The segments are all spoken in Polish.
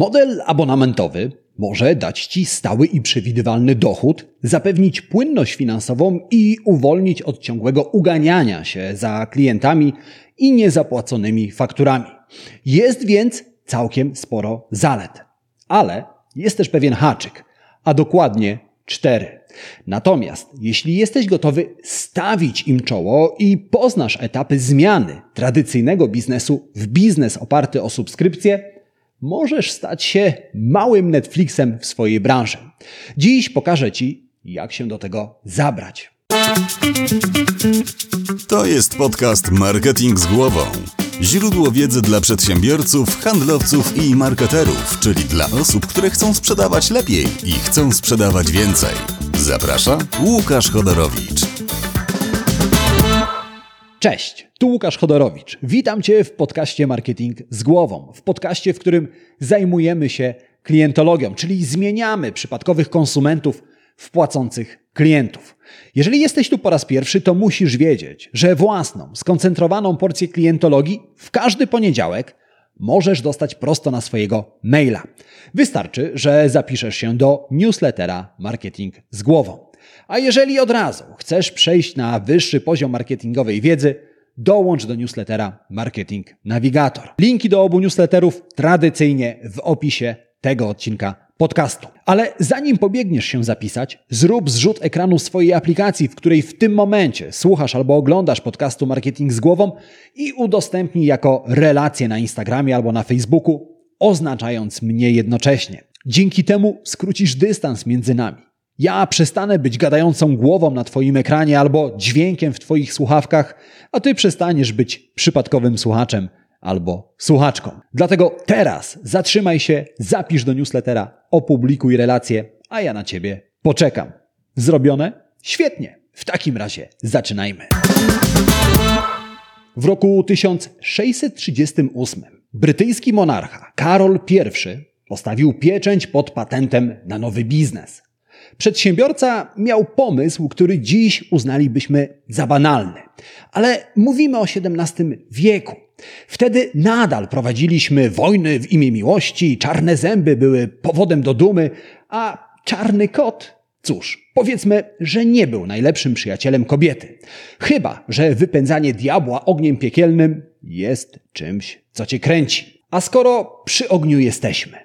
Model abonamentowy może dać Ci stały i przewidywalny dochód, zapewnić płynność finansową i uwolnić od ciągłego uganiania się za klientami i niezapłaconymi fakturami. Jest więc całkiem sporo zalet. Ale jest też pewien haczyk, a dokładnie cztery. Natomiast jeśli jesteś gotowy stawić im czoło i poznasz etapy zmiany tradycyjnego biznesu w biznes oparty o subskrypcję, możesz stać się małym Netflixem w swojej branży. Dziś pokażę Ci, jak się do tego zabrać. To jest podcast Marketing z głową. Źródło wiedzy dla przedsiębiorców, handlowców i marketerów, czyli dla osób, które chcą sprzedawać lepiej i chcą sprzedawać więcej. Zaprasza Łukasz Chodorowicz. Cześć, tu Łukasz Chodorowicz. Witam Cię w podcaście Marketing z głową. W podcaście, w którym zajmujemy się klientologią, czyli zmieniamy przypadkowych konsumentów w płacących klientów. Jeżeli jesteś tu po raz pierwszy, to musisz wiedzieć, że własną, skoncentrowaną porcję klientologii w każdy poniedziałek możesz dostać prosto na swojego maila. Wystarczy, że zapiszesz się do newslettera Marketing z głową. A jeżeli od razu chcesz przejść na wyższy poziom marketingowej wiedzy, dołącz do newslettera Marketing Navigator. Linki do obu newsletterów tradycyjnie w opisie tego odcinka podcastu. Ale zanim pobiegniesz się zapisać, zrób zrzut ekranu swojej aplikacji, w której w tym momencie słuchasz albo oglądasz podcastu Marketing z głową i udostępnij jako relację na Instagramie albo na Facebooku, oznaczając mnie jednocześnie. Dzięki temu skrócisz dystans między nami. Ja przestanę być gadającą głową na Twoim ekranie albo dźwiękiem w Twoich słuchawkach, a Ty przestaniesz być przypadkowym słuchaczem albo słuchaczką. Dlatego teraz zatrzymaj się, zapisz do newslettera, opublikuj relację, a ja na Ciebie poczekam. Zrobione? Świetnie. W takim razie zaczynajmy. W roku 1638 brytyjski monarcha Karol I postawił pieczęć pod patentem na nowy biznes – Przedsiębiorca miał pomysł, który dziś uznalibyśmy za banalny. Ale mówimy o XVII wieku. Wtedy nadal prowadziliśmy wojny w imię miłości, czarne zęby były powodem do dumy, a czarny kot, cóż, powiedzmy, że nie był najlepszym przyjacielem kobiety. Chyba, że wypędzanie diabła ogniem piekielnym jest czymś, co cię kręci. A skoro przy ogniu jesteśmy,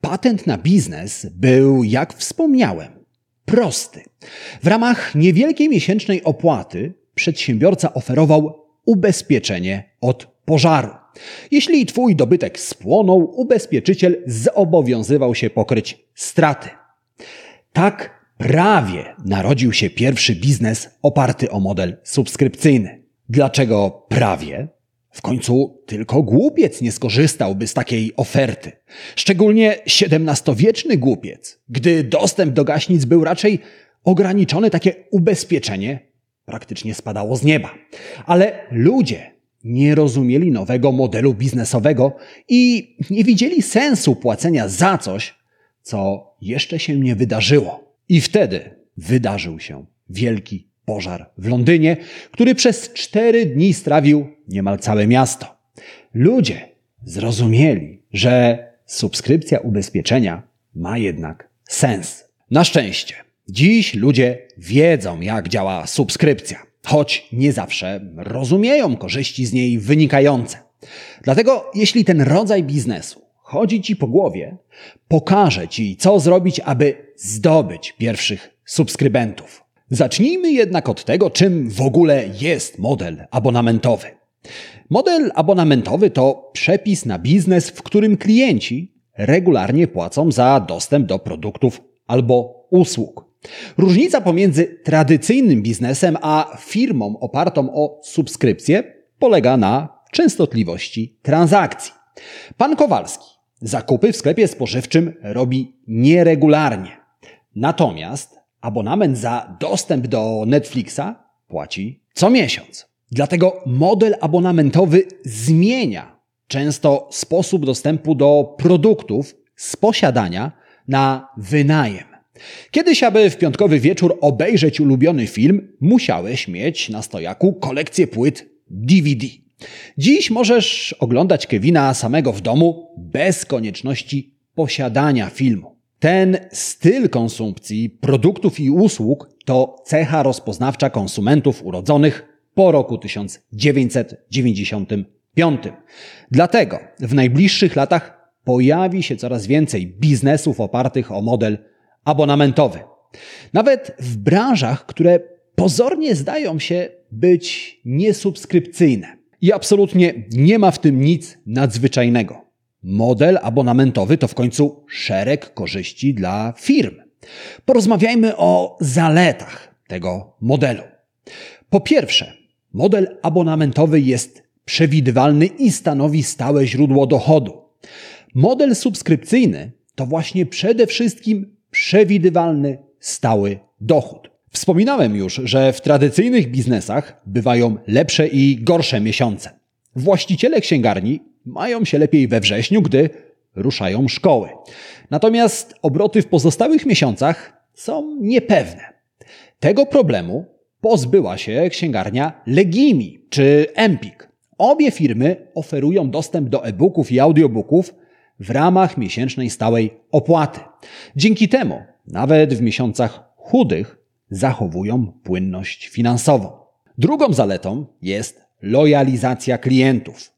patent na biznes był, jak wspomniałem, prosty. W ramach niewielkiej miesięcznej opłaty przedsiębiorca oferował ubezpieczenie od pożaru. Jeśli twój dobytek spłonął, ubezpieczyciel zobowiązywał się pokryć straty. Tak prawie narodził się pierwszy biznes oparty o model subskrypcyjny. Dlaczego prawie? W końcu tylko głupiec nie skorzystałby z takiej oferty. Szczególnie XVII-wieczny głupiec, gdy dostęp do gaśnic był raczej ograniczony, takie ubezpieczenie praktycznie spadało z nieba. Ale ludzie nie rozumieli nowego modelu biznesowego i nie widzieli sensu płacenia za coś, co jeszcze się nie wydarzyło. I wtedy wydarzył się wielki pożar w Londynie, który przez cztery dni strawił niemal całe miasto. Ludzie zrozumieli, że subskrypcja ubezpieczenia ma jednak sens. Na szczęście, dziś ludzie wiedzą, jak działa subskrypcja, choć nie zawsze rozumieją korzyści z niej wynikające. Dlatego, jeśli ten rodzaj biznesu chodzi ci po głowie, pokażę ci, co zrobić, aby zdobyć pierwszych subskrybentów. Zacznijmy jednak od tego, czym w ogóle jest model abonamentowy. Model abonamentowy to przepis na biznes, w którym klienci regularnie płacą za dostęp do produktów albo usług. Różnica pomiędzy tradycyjnym biznesem a firmą opartą o subskrypcję polega na częstotliwości transakcji. Pan Kowalski zakupy w sklepie spożywczym robi nieregularnie. Natomiast abonament za dostęp do Netflixa płaci co miesiąc. Dlatego model abonamentowy zmienia często sposób dostępu do produktów z posiadania na wynajem. Kiedyś, aby w piątkowy wieczór obejrzeć ulubiony film, musiałeś mieć na stojaku kolekcję płyt DVD. Dziś możesz oglądać Kevina samego w domu bez konieczności posiadania filmu. Ten styl konsumpcji produktów i usług to cecha rozpoznawcza konsumentów urodzonych po roku 1995. Dlatego w najbliższych latach pojawi się coraz więcej biznesów opartych o model abonamentowy. Nawet w branżach, które pozornie zdają się być niesubskrypcyjne. I absolutnie nie ma w tym nic nadzwyczajnego. Model abonamentowy to w końcu szereg korzyści dla firm. Porozmawiajmy o zaletach tego modelu. Po pierwsze, model abonamentowy jest przewidywalny i stanowi stałe źródło dochodu. Model subskrypcyjny to właśnie przede wszystkim przewidywalny, stały dochód. Wspominałem już, że w tradycyjnych biznesach bywają lepsze i gorsze miesiące. Właściciele księgarni mają się lepiej we wrześniu, gdy ruszają szkoły. Natomiast obroty w pozostałych miesiącach są niepewne. Tego problemu pozbyła się księgarnia Legimi czy Empik. Obie firmy oferują dostęp do e-booków i audiobooków w ramach miesięcznej stałej opłaty. Dzięki temu, nawet w miesiącach chudych, zachowują płynność finansową. Drugą zaletą jest lojalizacja klientów.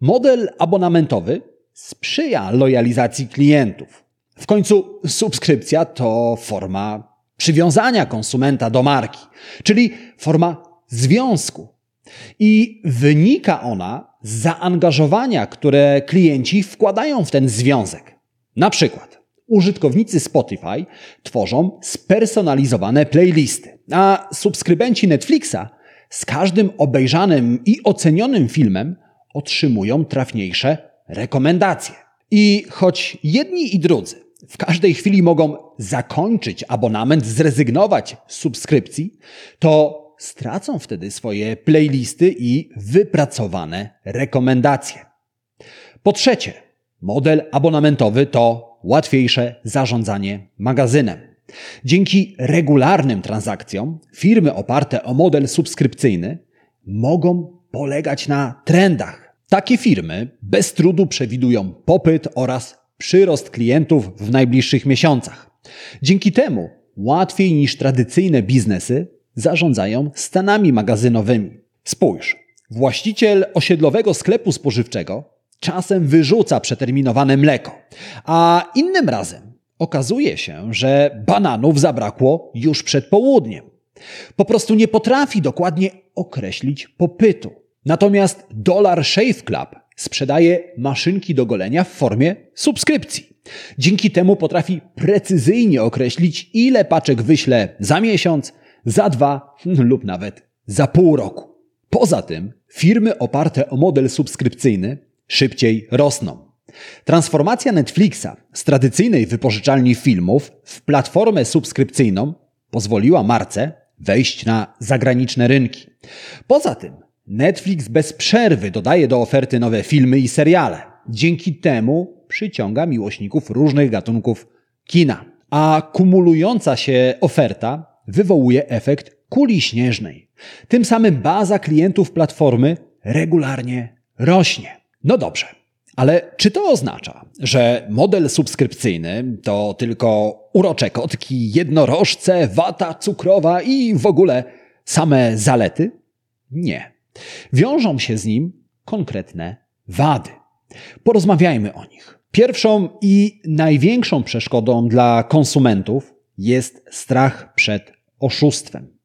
Model abonamentowy sprzyja lojalizacji klientów. W końcu subskrypcja to forma przywiązania konsumenta do marki, czyli forma związku. I wynika ona z zaangażowania, które klienci wkładają w ten związek. Na przykład użytkownicy Spotify tworzą spersonalizowane playlisty, a subskrybenci Netflixa z każdym obejrzanym i ocenionym filmem otrzymują trafniejsze rekomendacje. I choć jedni i drudzy w każdej chwili mogą zakończyć abonament, zrezygnować z subskrypcji, to stracą wtedy swoje playlisty i wypracowane rekomendacje. Po trzecie, model abonamentowy to łatwiejsze zarządzanie magazynem. Dzięki regularnym transakcjom firmy oparte o model subskrypcyjny mogą polegać na trendach. Takie firmy bez trudu przewidują popyt oraz przyrost klientów w najbliższych miesiącach. Dzięki temu łatwiej niż tradycyjne biznesy zarządzają stanami magazynowymi. Spójrz, właściciel osiedlowego sklepu spożywczego czasem wyrzuca przeterminowane mleko, a innym razem okazuje się, że bananów zabrakło już przed południem. Po prostu nie potrafi dokładnie określić popytu. Natomiast Dollar Shave Club sprzedaje maszynki do golenia w formie subskrypcji. Dzięki temu potrafi precyzyjnie określić, ile paczek wyśle za miesiąc, za dwa lub nawet za pół roku. Poza tym firmy oparte o model subskrypcyjny szybciej rosną. Transformacja Netflixa z tradycyjnej wypożyczalni filmów w platformę subskrypcyjną pozwoliła marce wejść na zagraniczne rynki. Poza tym Netflix bez przerwy dodaje do oferty nowe filmy i seriale. Dzięki temu przyciąga miłośników różnych gatunków kina. A kumulująca się oferta wywołuje efekt kuli śnieżnej. Tym samym baza klientów platformy regularnie rośnie. No dobrze, ale czy to oznacza, że model subskrypcyjny to tylko urocze kotki, jednorożce, wata cukrowa i w ogóle same zalety? Nie. Wiążą się z nim konkretne wady. Porozmawiajmy o nich. Pierwszą i największą przeszkodą dla konsumentów jest strach przed oszustwem.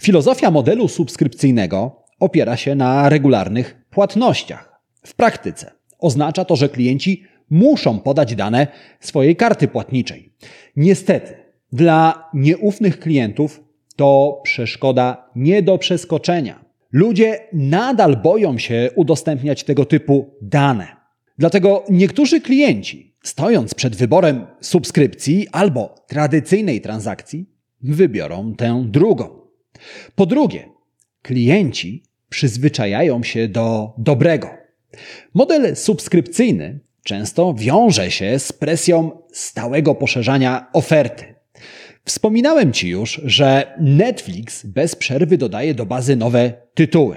Filozofia modelu subskrypcyjnego opiera się na regularnych płatnościach. W praktyce oznacza to, że klienci muszą podać dane swojej karty płatniczej. Niestety, dla nieufnych klientów to przeszkoda nie do przeskoczenia. Ludzie nadal boją się udostępniać tego typu dane. Dlatego niektórzy klienci, stojąc przed wyborem subskrypcji albo tradycyjnej transakcji, wybiorą tę drugą. Po drugie, klienci przyzwyczajają się do dobrego. Model subskrypcyjny często wiąże się z presją stałego poszerzania oferty. Wspominałem Ci już, że Netflix bez przerwy dodaje do bazy nowe tytuły.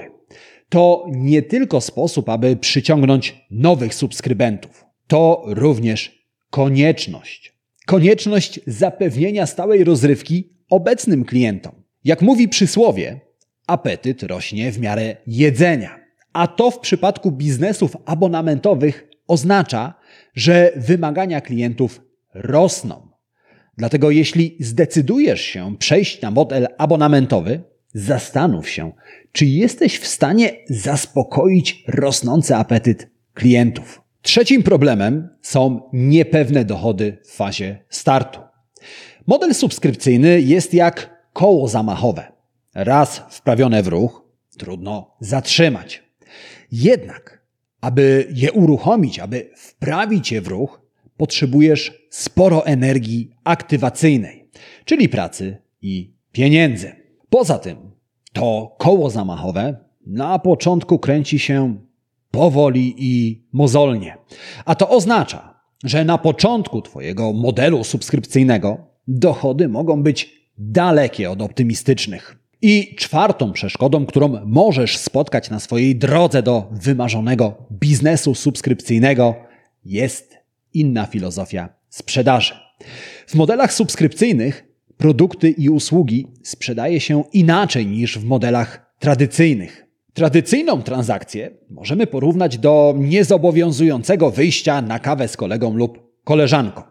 To nie tylko sposób, aby przyciągnąć nowych subskrybentów. To również konieczność. Konieczność zapewnienia stałej rozrywki obecnym klientom. Jak mówi przysłowie, apetyt rośnie w miarę jedzenia. A to w przypadku biznesów abonamentowych oznacza, że wymagania klientów rosną. Dlatego jeśli zdecydujesz się przejść na model abonamentowy, zastanów się, czy jesteś w stanie zaspokoić rosnący apetyt klientów. Trzecim problemem są niepewne dochody w fazie startu. Model subskrypcyjny jest jak koło zamachowe. Raz wprawione w ruch, trudno zatrzymać. Jednak, aby je uruchomić, aby wprawić je w ruch, potrzebujesz sporo energii aktywacyjnej, czyli pracy i pieniędzy. Poza tym, to koło zamachowe na początku kręci się powoli i mozolnie. A to oznacza, że na początku Twojego modelu subskrypcyjnego dochody mogą być dalekie od optymistycznych. I czwartą przeszkodą, którą możesz spotkać na swojej drodze do wymarzonego biznesu subskrypcyjnego, jest inna filozofia sprzedaży. W modelach subskrypcyjnych produkty i usługi sprzedaje się inaczej niż w modelach tradycyjnych. Tradycyjną transakcję możemy porównać do niezobowiązującego wyjścia na kawę z kolegą lub koleżanką.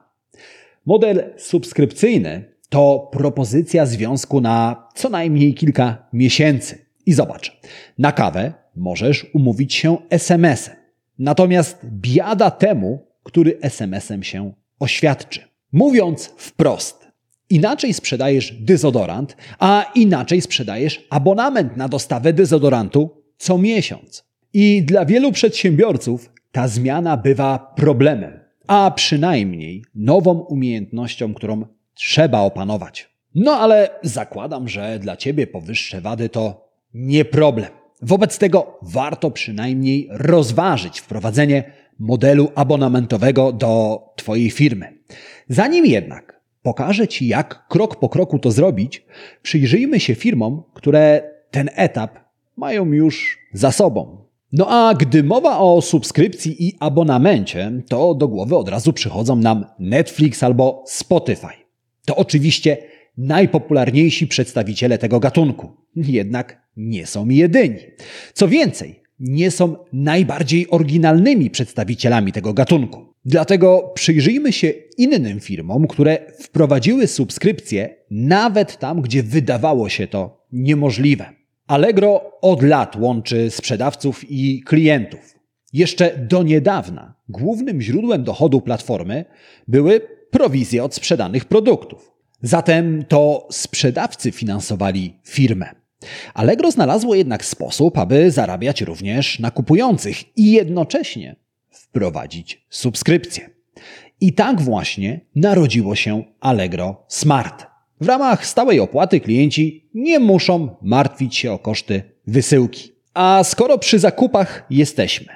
Model subskrypcyjny to propozycja związku na co najmniej kilka miesięcy. I zobacz, na kawę możesz umówić się SMS-em. Natomiast biada temu, który SMS-em się oświadczy. Mówiąc wprost, inaczej sprzedajesz dezodorant, a inaczej sprzedajesz abonament na dostawę dezodorantu co miesiąc. I dla wielu przedsiębiorców ta zmiana bywa problemem, a przynajmniej nową umiejętnością, którą trzeba opanować. No ale zakładam, że dla Ciebie powyższe wady to nie problem. Wobec tego warto przynajmniej rozważyć wprowadzenie modelu abonamentowego do Twojej firmy. Zanim jednak pokażę Ci, jak krok po kroku to zrobić, przyjrzyjmy się firmom, które ten etap mają już za sobą. No a gdy mowa o subskrypcji i abonamencie, to do głowy od razu przychodzą nam Netflix albo Spotify. To oczywiście najpopularniejsi przedstawiciele tego gatunku. Jednak nie są jedyni. Co więcej, nie są najbardziej oryginalnymi przedstawicielami tego gatunku. Dlatego przyjrzyjmy się innym firmom, które wprowadziły subskrypcję nawet tam, gdzie wydawało się to niemożliwe. Allegro od lat łączy sprzedawców i klientów. Jeszcze do niedawna głównym źródłem dochodu platformy były prowizje od sprzedanych produktów. Zatem to sprzedawcy finansowali firmę. Allegro znalazło jednak sposób, aby zarabiać również na kupujących i jednocześnie wprowadzić subskrypcję. I tak właśnie narodziło się Allegro Smart. W ramach stałej opłaty klienci nie muszą martwić się o koszty wysyłki. A skoro przy zakupach jesteśmy,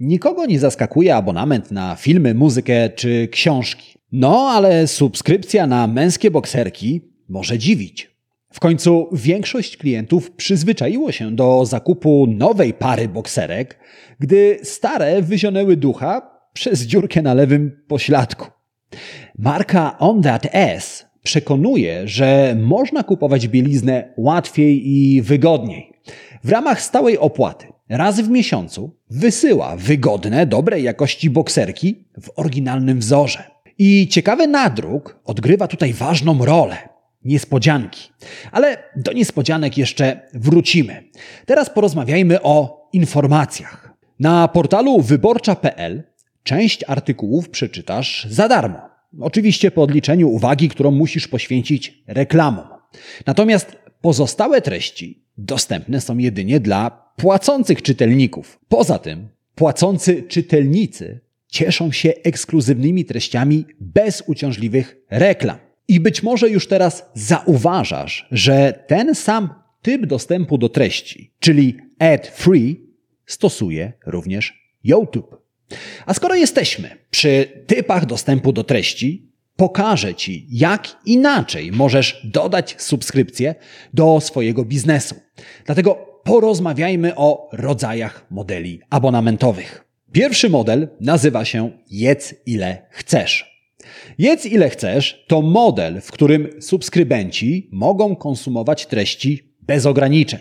nikogo nie zaskakuje abonament na filmy, muzykę czy książki. No, ale subskrypcja na męskie bokserki może dziwić. W końcu większość klientów przyzwyczaiło się do zakupu nowej pary bokserek, gdy stare wyzionęły ducha przez dziurkę na lewym pośladku. Marka On That S przekonuje, że można kupować bieliznę łatwiej i wygodniej. W ramach stałej opłaty raz w miesiącu wysyła wygodne, dobrej jakości bokserki w oryginalnym wzorze. I ciekawy nadruk odgrywa tutaj ważną rolę. Niespodzianki. Ale do niespodzianek jeszcze wrócimy. Teraz porozmawiajmy o informacjach. Na portalu wyborcza.pl część artykułów przeczytasz za darmo. Oczywiście po odliczeniu uwagi, którą musisz poświęcić reklamom. Natomiast pozostałe treści dostępne są jedynie dla płacących czytelników. Poza tym, płacący czytelnicy cieszą się ekskluzywnymi treściami bez uciążliwych reklam. I być może już teraz zauważasz, że ten sam typ dostępu do treści, czyli ad-free, stosuje również YouTube. A skoro jesteśmy przy typach dostępu do treści, pokażę Ci, jak inaczej możesz dodać subskrypcję do swojego biznesu. Dlatego porozmawiajmy o rodzajach modeli abonamentowych. Pierwszy model nazywa się jedz ile chcesz. Jedz ile chcesz to model, w którym subskrybenci mogą konsumować treści bez ograniczeń.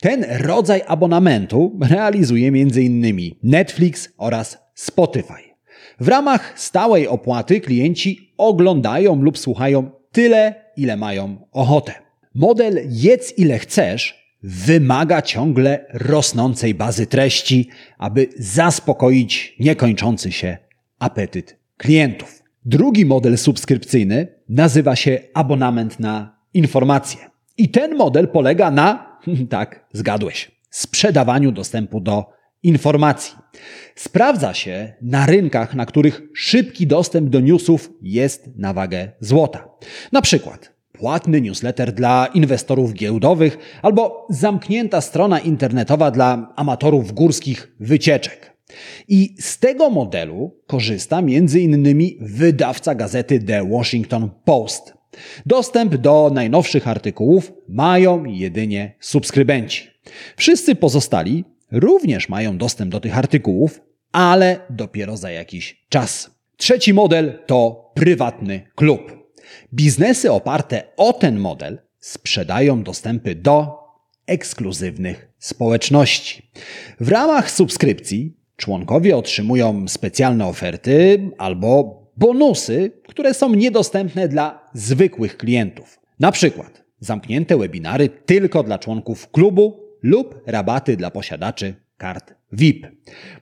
Ten rodzaj abonamentu realizuje m.in. Netflix oraz Spotify. W ramach stałej opłaty klienci oglądają lub słuchają tyle, ile mają ochotę. Model jedz ile chcesz wymaga ciągle rosnącej bazy treści, aby zaspokoić niekończący się apetyt klientów. Drugi model subskrypcyjny nazywa się abonament na informacje. I ten model polega na, tak, zgadłeś, sprzedawaniu dostępu do informacji. Sprawdza się na rynkach, na których szybki dostęp do newsów jest na wagę złota. Na przykład płatny newsletter dla inwestorów giełdowych albo zamknięta strona internetowa dla amatorów górskich wycieczek. I z tego modelu korzysta m.in. wydawca gazety The Washington Post. Dostęp do najnowszych artykułów mają jedynie subskrybenci. Wszyscy pozostali również mają dostęp do tych artykułów, ale dopiero za jakiś czas. Trzeci model to prywatny klub. Biznesy oparte o ten model sprzedają dostępy do ekskluzywnych społeczności. W ramach subskrypcji członkowie otrzymują specjalne oferty albo bonusy, które są niedostępne dla zwykłych klientów. Na przykład zamknięte webinary tylko dla członków klubu lub rabaty dla posiadaczy kart VIP.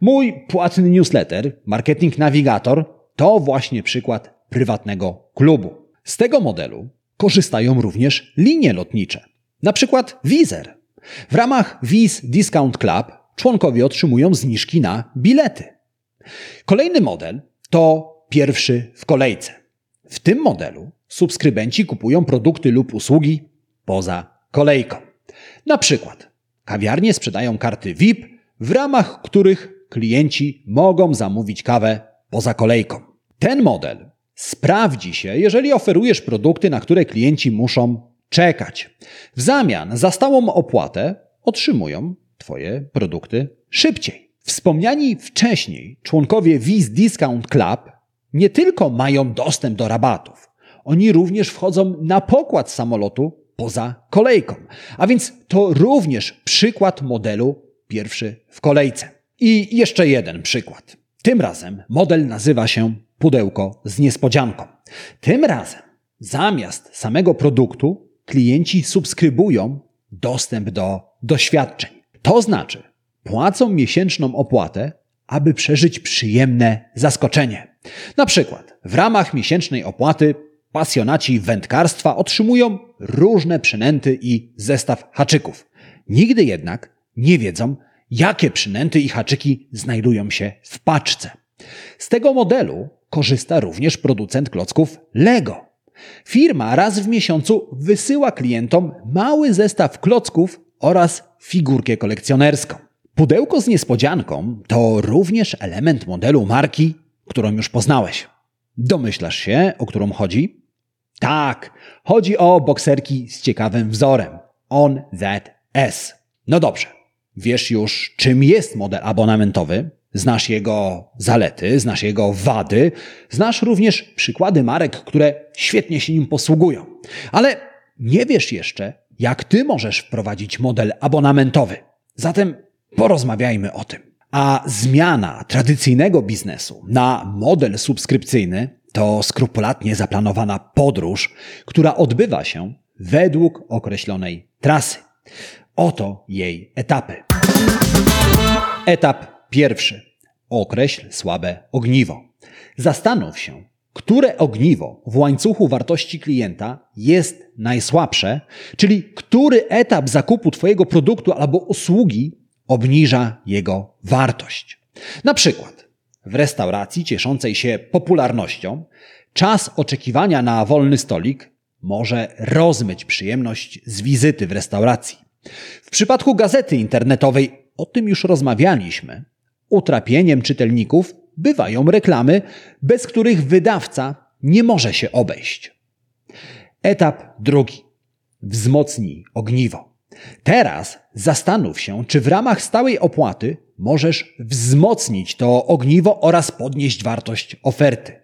Mój płatny newsletter Marketing Navigator to właśnie przykład prywatnego klubu. Z tego modelu korzystają również linie lotnicze, na przykład Wizer. W ramach Wiz Discount Club członkowie otrzymują zniżki na bilety. Kolejny model to pierwszy w kolejce. W tym modelu subskrybenci kupują produkty lub usługi poza kolejką. Na przykład Kawiarnie sprzedają karty VIP, w ramach których klienci mogą zamówić kawę poza kolejką. Ten model sprawdzi się, jeżeli oferujesz produkty, na które klienci muszą czekać. W zamian za stałą opłatę otrzymują Twoje produkty szybciej. Wspomniani wcześniej członkowie Wiz Discount Club nie tylko mają dostęp do rabatów, oni również wchodzą na pokład samolotu poza kolejką. A więc to również przykład modelu pierwszy w kolejce. I jeszcze jeden przykład. Tym razem model nazywa się pudełko z niespodzianką. Tym razem zamiast samego produktu klienci subskrybują dostęp do doświadczeń. To znaczy, płacą miesięczną opłatę, aby przeżyć przyjemne zaskoczenie. Na przykład w ramach miesięcznej opłaty pasjonaci wędkarstwa otrzymują różne przynęty i zestaw haczyków. Nigdy jednak nie wiedzą, jakie przynęty i haczyki znajdują się w paczce. Z tego modelu korzysta również producent klocków Lego. Firma raz w miesiącu wysyła klientom mały zestaw klocków oraz figurkę kolekcjonerską. Pudełko z niespodzianką to również element modelu marki, którą już poznałeś. Domyślasz się, o którą chodzi? Tak, chodzi o bokserki z ciekawym wzorem. On That S. No dobrze, wiesz już, czym jest model abonamentowy, znasz jego zalety, znasz jego wady, znasz również przykłady marek, które świetnie się nim posługują. Ale nie wiesz jeszcze, jak ty możesz wprowadzić model abonamentowy. Zatem porozmawiajmy o tym. A zmiana tradycyjnego biznesu na model subskrypcyjny to skrupulatnie zaplanowana podróż, która odbywa się według określonej trasy. Oto jej etapy. Etap pierwszy. Określ słabe ogniwo. Zastanów się, które ogniwo w łańcuchu wartości klienta jest najsłabsze, czyli który etap zakupu Twojego produktu albo usługi obniża jego wartość. Na przykład, w restauracji cieszącej się popularnością, czas oczekiwania na wolny stolik może rozmyć przyjemność z wizyty w restauracji. W przypadku gazety internetowej, o tym już rozmawialiśmy, utrapieniem czytelników bywają reklamy, bez których wydawca nie może się obejść. Etap drugi. Wzmocnij ogniwo. Teraz zastanów się, czy w ramach stałej opłaty możesz wzmocnić to ogniwo oraz podnieść wartość oferty.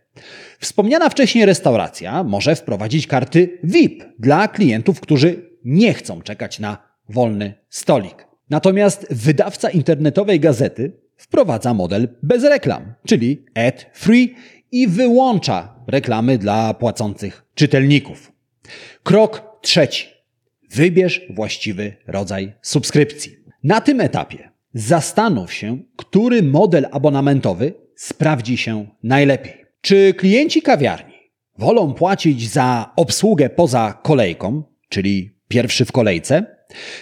Wspomniana wcześniej restauracja może wprowadzić karty VIP dla klientów, którzy nie chcą czekać na wolny stolik. Natomiast wydawca internetowej gazety wprowadza model bez reklam, czyli ad free i wyłącza reklamy dla płacących czytelników. Krok trzeci. Wybierz właściwy rodzaj subskrypcji. Na tym etapie zastanów się, który model abonamentowy sprawdzi się najlepiej. Czy klienci kawiarni wolą płacić za obsługę poza kolejką, czyli pierwszy w kolejce,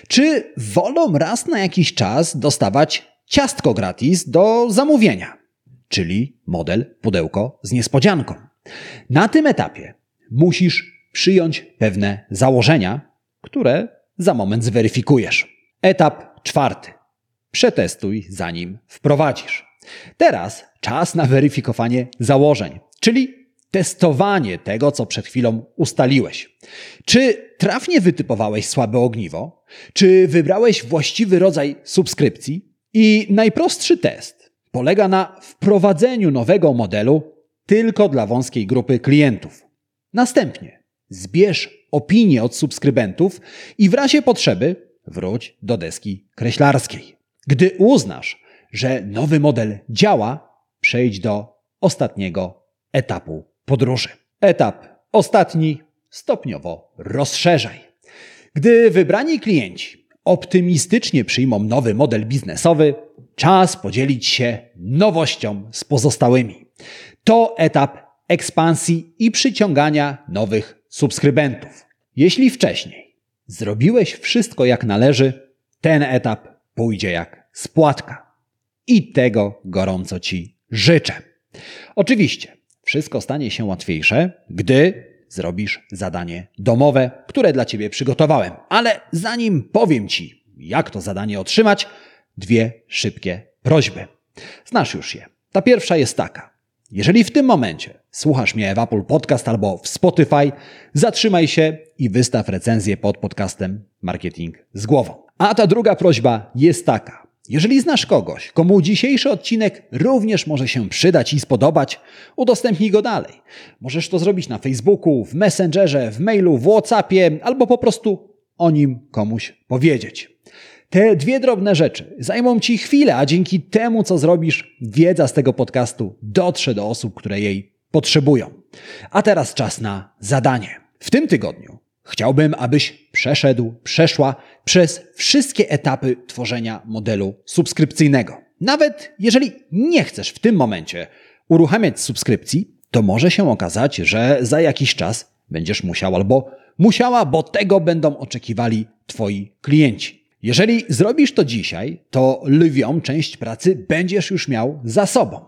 czy wolą raz na jakiś czas dostawać ciastko gratis do zamówienia, czyli model pudełko z niespodzianką? Na tym etapie musisz przyjąć pewne założenia, które za moment zweryfikujesz. Etap czwarty. Przetestuj, zanim wprowadzisz. Teraz czas na weryfikowanie założeń, czyli testowanie tego, co przed chwilą ustaliłeś. Czy trafnie wytypowałeś słabe ogniwo? Czy wybrałeś właściwy rodzaj subskrypcji? I najprostszy test polega na wprowadzeniu nowego modelu tylko dla wąskiej grupy klientów. Następnie zbierz opinie od subskrybentów i w razie potrzeby wróć do deski kreślarskiej. Gdy uznasz, że nowy model działa, przejdź do ostatniego etapu podróży. Etap ostatni stopniowo rozszerzaj. Gdy wybrani klienci optymistycznie przyjmą nowy model biznesowy, czas podzielić się nowością z pozostałymi. To etap ekspansji i przyciągania nowych subskrybentów. Jeśli wcześniej zrobiłeś wszystko jak należy, ten etap pójdzie jak spłatka. I tego gorąco Ci życzę. Oczywiście, wszystko stanie się łatwiejsze, gdy zrobisz zadanie domowe, które dla Ciebie przygotowałem. Ale zanim powiem Ci, jak to zadanie otrzymać, dwie szybkie prośby. Znasz już je. Ta pierwsza jest taka. Jeżeli w tym momencie słuchasz mnie w Apple Podcast albo w Spotify, zatrzymaj się i wystaw recenzję pod podcastem Marketing z głową. A ta druga prośba jest taka. Jeżeli znasz kogoś, komu dzisiejszy odcinek również może się przydać i spodobać, udostępnij go dalej. Możesz to zrobić na Facebooku, w Messengerze, w mailu, w WhatsAppie albo po prostu o nim komuś powiedzieć. Te dwie drobne rzeczy zajmą Ci chwilę, a dzięki temu, co zrobisz, wiedza z tego podcastu dotrze do osób, które jej potrzebują. A teraz czas na zadanie. W tym tygodniu chciałbym, abyś przeszedł, przeszła przez wszystkie etapy tworzenia modelu subskrypcyjnego. Nawet jeżeli nie chcesz w tym momencie uruchamiać subskrypcji, to może się okazać, że za jakiś czas będziesz musiał albo musiała, bo tego będą oczekiwali Twoi klienci. Jeżeli zrobisz to dzisiaj, to lwią część pracy będziesz już miał za sobą.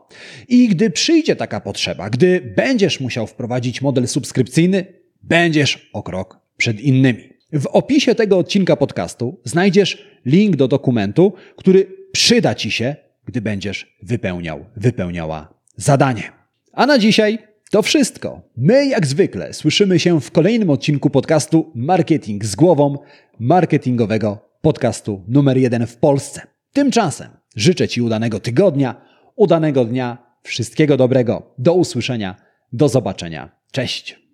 I gdy przyjdzie taka potrzeba, gdy będziesz musiał wprowadzić model subskrypcyjny, będziesz o krok przed innymi. W opisie tego odcinka podcastu znajdziesz link do dokumentu, który przyda Ci się, gdy będziesz wypełniał, wypełniała zadanie. A na dzisiaj to wszystko. My, jak zwykle, słyszymy się w kolejnym odcinku podcastu Marketing z głową, marketingowego podcastu numer jeden w Polsce. Tymczasem życzę Ci udanego tygodnia, udanego dnia, wszystkiego dobrego. Do usłyszenia, do zobaczenia. Cześć.